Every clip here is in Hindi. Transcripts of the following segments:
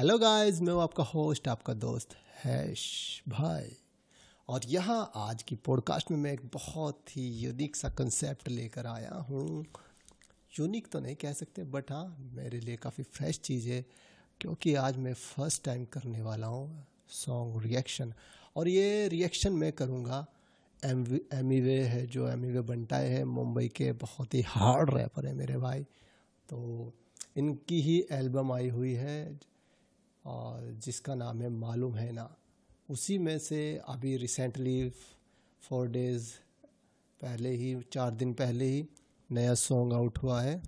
हेलो गाइस मैं आपका होस्ट आपका दोस्त हैश भाई। और यहाँ आज की पॉडकास्ट में मैं एक बहुत ही यूनिक सा कंसेप्ट लेकर आया हूँ। यूनिक तो नहीं कह सकते बट हाँ मेरे लिए काफ़ी फ्रेश चीज़ है, क्योंकि आज मैं फ़र्स्ट टाइम करने वाला हूँ सॉन्ग रिएक्शन और ये रिएक्शन मैं करूँगा। एम एमी वे है, जो एमी वे बंटाए है मुंबई के बहुत ही हार्ड रैपर है मेरे भाई। तो इनकी ही एल्बम आई हुई है और जिसका नाम है मालूम है ना, उसी में से अभी रिसेंटली फोर डेज़ पहले ही, चार दिन पहले ही नया सॉन्ग आउट हुआ है,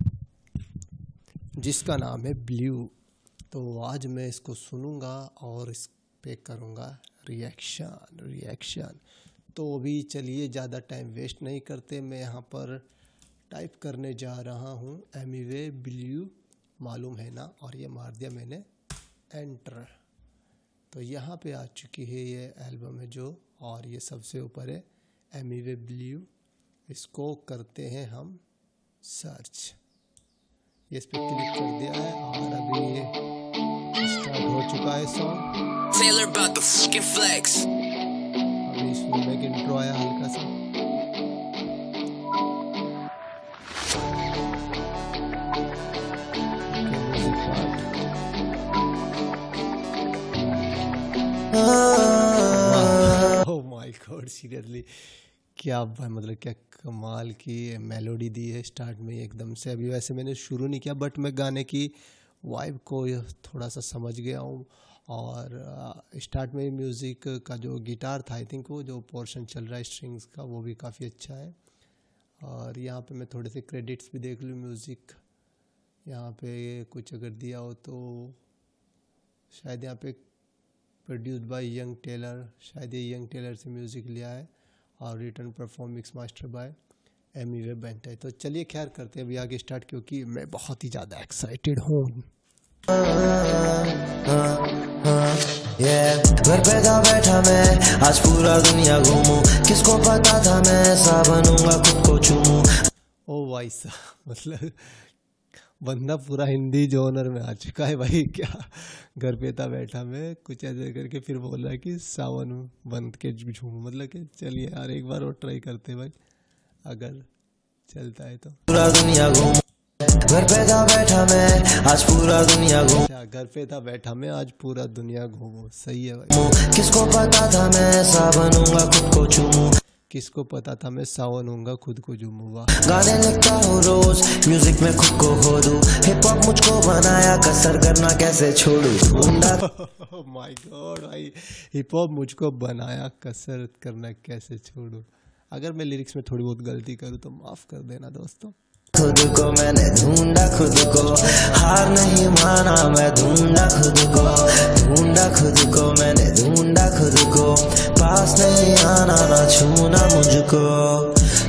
जिसका नाम है ब्लू तो आज मैं इसको सुनूँगा और इस पे करूँगा रिएक्शन रिएक्शन तो अभी चलिए, ज़्यादा टाइम वेस्ट नहीं करते, मैं यहाँ पर टाइप करने जा रहा हूँ एमी ब्लू मालूम है ना? और ये मार दिया मैंने। एंटर तो यहाँ पे आ चुकी है ये एल्बम है जो और ये सबसे ऊपर है एमी वे ब्लू इसको करते हैं हम सर्च ये इस पर क्लिक कर दिया है और अभी ये स्टार्ट हो चुका है सॉन्ग. अभी इसमें एक इंट्रो आया। गॉड सीरियसली क्या मतलब क्या कमाल की मेलोडी दी है स्टार्ट में एकदम से। अभी वैसे मैंने शुरू नहीं किया बट मैं गाने की वाइब को थोड़ा सा समझ गया हूँ। और स्टार्ट में म्यूज़िक का जो गिटार था आई थिंक वो जो पोर्शन चल रहा है स्ट्रिंग्स का, वो भी काफ़ी अच्छा है। और यहाँ पे मैं थोड़े से क्रेडिट्स भी देख लूँ म्यूज़िक यहाँ पे कुछ अगर दिया हो तो शायद यहाँ पे प्रोड्यूस्ड बाय यंग टेलर शायद ये यंग टेलर से म्यूज़िक लिया है और return perform mix master by M वे बेंट है। तो चलिए खैर करते हैं अभी आगे स्टार्ट क्योंकि मैं बहुत ही ज़्यादा एक्साइटेड हूँ। घर पे था बैठा मैं आज पूरा दुनिया घूमूं। किसको पता था मैं ऐसा बनूँगा खुद को चूमूं ओ भाई साहब मतलब बंदा पूरा हिंदी जॉनर में आ चुका है भाई क्या? घर पे था बैठा मैं कुछ ऐसे करके फिर बोल रहा है कि सावन बंद के झूम मतलब कि चलिए यार एक बार और ट्राई करते हैं भाई अगर चलता है तो। पूरा दुनिया घूमूं घर पे था बैठा मैं आज पूरा दुनिया घूमूं। अच्छा घर पे था बैठा मैं आज पूरा दुनिया घूमू सही है भाई। किसको पता था मैं ऐसा बनूँगा खुद को चूमूं किसको पता था मैं सावन हूँगा खुद को झूमूँगा गाने लिखता हूँ रोज म्यूज़िक में खुद को खो दूँ हिप हॉप मुझको बनाया कसर करना कैसे छोड़ू? माय गॉड भाई। हिप हॉप मुझको बनाया कसरत करना कैसे छोड़ू? अगर मैं लिरिक्स में थोड़ी बहुत गलती करूँ तो माफ़ कर देना दोस्तों। खुद को मैंने ढूंढा खुद को। हार नहीं माना मैं ढूंढा खुद को। ढूंढा खुद को मैंने ढूंढा खुद को। पास नहीं आना ना छूना मुझको।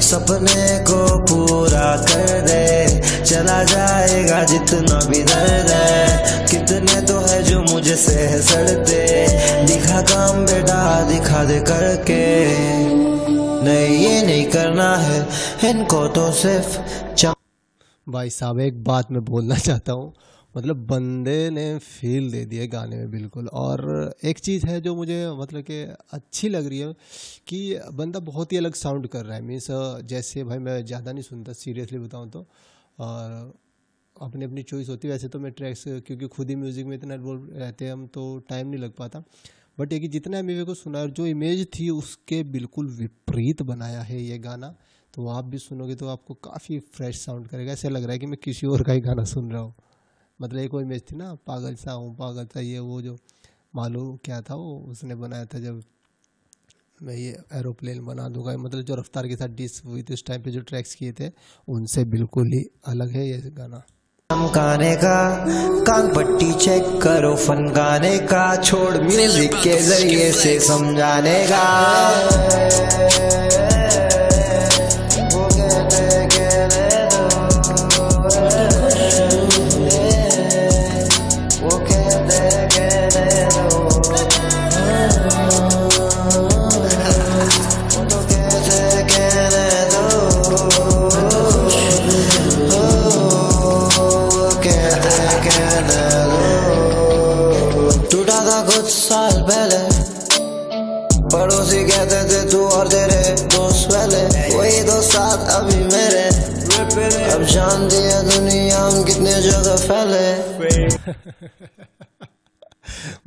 सपने को पूरा कर दे। चला जाएगा जितना भी दर्द है। कितने तो है जो मुझे से सड़ते। दिखा काम बेटा, दिखा दे करके। नहीं, ये नहीं करना है। इनको तो सिर्फ़ भाई साहब, एक बात मैं बोलना चाहता हूँ। मतलब बंदे ने फील दे दिया गाने में बिल्कुल। और एक चीज़ है जो मुझे मतलब कि अच्छी लग रही है कि बंदा बहुत ही अलग साउंड कर रहा है। मीन्स जैसे भाई मैं ज़्यादा नहीं सुनता सीरियसली बताऊँ तो। और अपनी अपनी चॉइस होती है। वैसे तो मैं ट्रैक्स क्योंकि खुद ही म्यूज़िक में इतना इन्वॉल्व रहते हैं हम तो टाइम नहीं लग पाता। बट एक जितना एम को सुना और जो इमेज थी उसके बिल्कुल विपरीत बनाया है ये गाना तो आप भी सुनोगे तो आपको काफ़ी फ्रेश साउंड करेगा। ऐसा लग रहा है कि मैं किसी और का ही गाना सुन रहा हूँ। मतलब एक वो इमेज थी ना, पागल सा हूँ, पागल सा ये वो जो मालूम क्या था वो, उसने बनाया था जब मैं ये एरोप्लेन बना दूँगा। मतलब जो रफ्तार के साथ डिस हुई थी, उस टाइम पे जो ट्रैक्स किए थे, उनसे बिल्कुल ही अलग है ये गाना। चमकाने का, कान पट्टी चेक करो फन गाने का, छोड़ म्यूज़िक के ज़रिए से समझाने का। साल पहले। पड़ोसी कहते थे, तू और तेरे दोस्त पहले। वही दो साथ अभी मेरे। अब जानती है दुनिया हम कितने जगह फैले।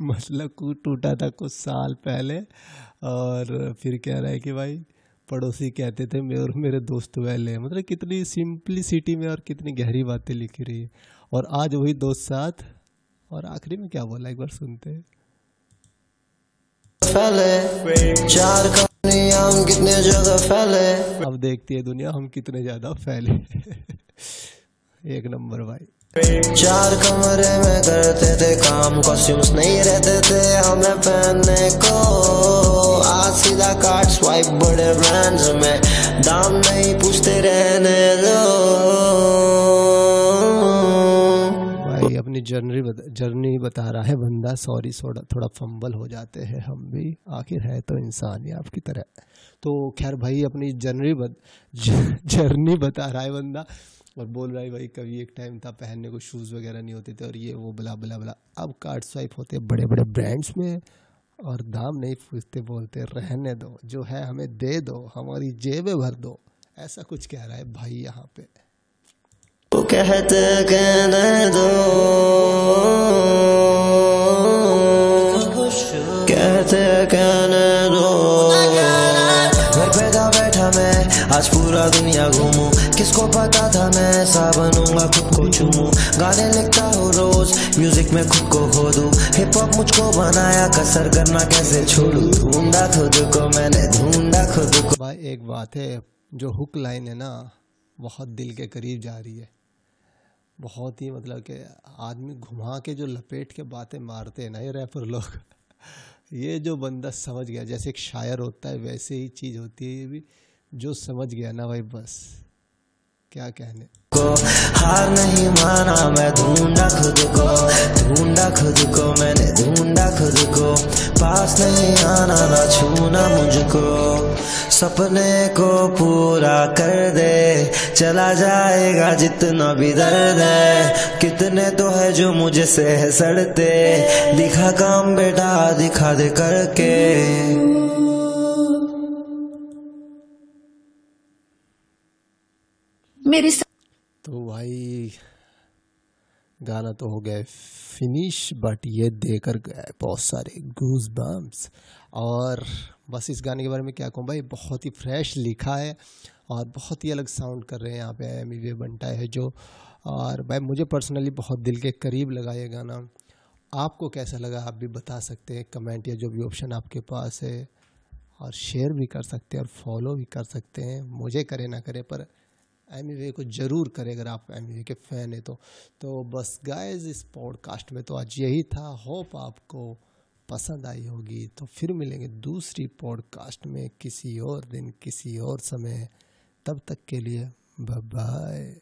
मतलब कू टूटा था कुछ साल पहले। और फिर कह रहा है कि भाई, पड़ोसी कहते थे, मैं और मेरे दोस्त वाले मतलब कितनी सिंपलिसिटी में और कितनी गहरी बातें लिखी रही। है और आज वही दोस्त साथ। और आखिरी में क्या बोला? एक बार सुनते हैं। फैले। चार दुनिया हम कितने जगह फैले। अब देखती है दुनिया हम कितने ज़्यादा फैले। एक नंबर भाई। चार कमरे में करते थे काम कॉस्ट्यूम्स नहीं रहते थे हमें पहनने को। आज सीधा कार्ड स्वाइप बड़े ब्रांड्स में। दाम नहीं पूछते रहने जर्नी बता, जर्नी बता रहा है बंदा सॉरी थोड़ा थोड़ा फंबल हो जाते हैं हम भी। आखिर है तो इंसान ही आपकी तरह। तो खैर भाई अपनी जर्नी बत, जर्नी बता रहा है बंदा और बोल रहा है भाई कभी एक टाइम था पहनने को शूज़ वगैरह नहीं होते थे और ये वो बला बला बला। अब कार्ड स्वाइप होते बड़े बड़े ब्रांड्स में और दाम नहीं पूछते बोलते रहने दो जो है हमें दे दो हमारी जेबें भर दो। ऐसा कुछ कह रहा है भाई यहाँ पे। कहते कहने दो। कहते कहने दो। घर पे था बैठा मैं आज पूरा दुनिया घूमू। किसको पता था मैं ऐसा बनूँगा खुद को चूमूं। गाने लिखता हूँ रोज म्यूज़िक में खुद को खो दू हिप हॉप मुझको बनाया कसर करना कैसे छोड़ू? ढूंढा खुद को मैंने ढूंढा खुद को। भाई एक बात है जो हुक लाइन है ना बहुत दिल के करीब जा रही है। बहुत ही मतलब कि आदमी घुमा के जो लपेट के बातें मारते हैं ना ये रैपर लोग, ये जो बंदा समझ गया, जैसे एक शायर होता है, वैसे ही चीज़ होती है, ये भी जो समझ गया ना भाई, बस। क्या कहने? को हार नहीं माना मैं, ढूंढा खुद को, ढूंढा खुद को, मैंने ढूंढा खुद को। पास नहीं आना, ना छूना मुझको। सपने को पूरा कर दे, चला जाएगा जितना भी दर्द है। कितने तो है जो मुझे से सड़ते, दिखा काम बेटा, दिखा दे करके। मेरे तो भाई, गाना तो हो गया फिनिश बट ये देकर गया बहुत सारे गूज बम्स और बस इस गाने के बारे में क्या कहूँ भाई, बहुत ही फ्रेश लिखा है और बहुत ही अलग साउंड कर रहे हैं यहाँ पे एम वे बंटा है जो। और भाई, मुझे पर्सनली बहुत दिल के करीब लगा ये गाना। आपको कैसा लगा? आप भी बता सकते हैं कमेंट या जो भी ऑप्शन आपके पास है। और शेयर भी कर सकते हैं और फॉलो भी कर सकते हैं। मुझे करे ना करे, पर एमवी को ज़रूर करें अगर आप एमवी के फ़ैन हैं तो। तो बस गाइस इस पॉडकास्ट में तो आज यही था। होप आपको पसंद आई होगी। तो फिर मिलेंगे दूसरी पॉडकास्ट में किसी और दिन, किसी और समय। तब तक के लिए बाय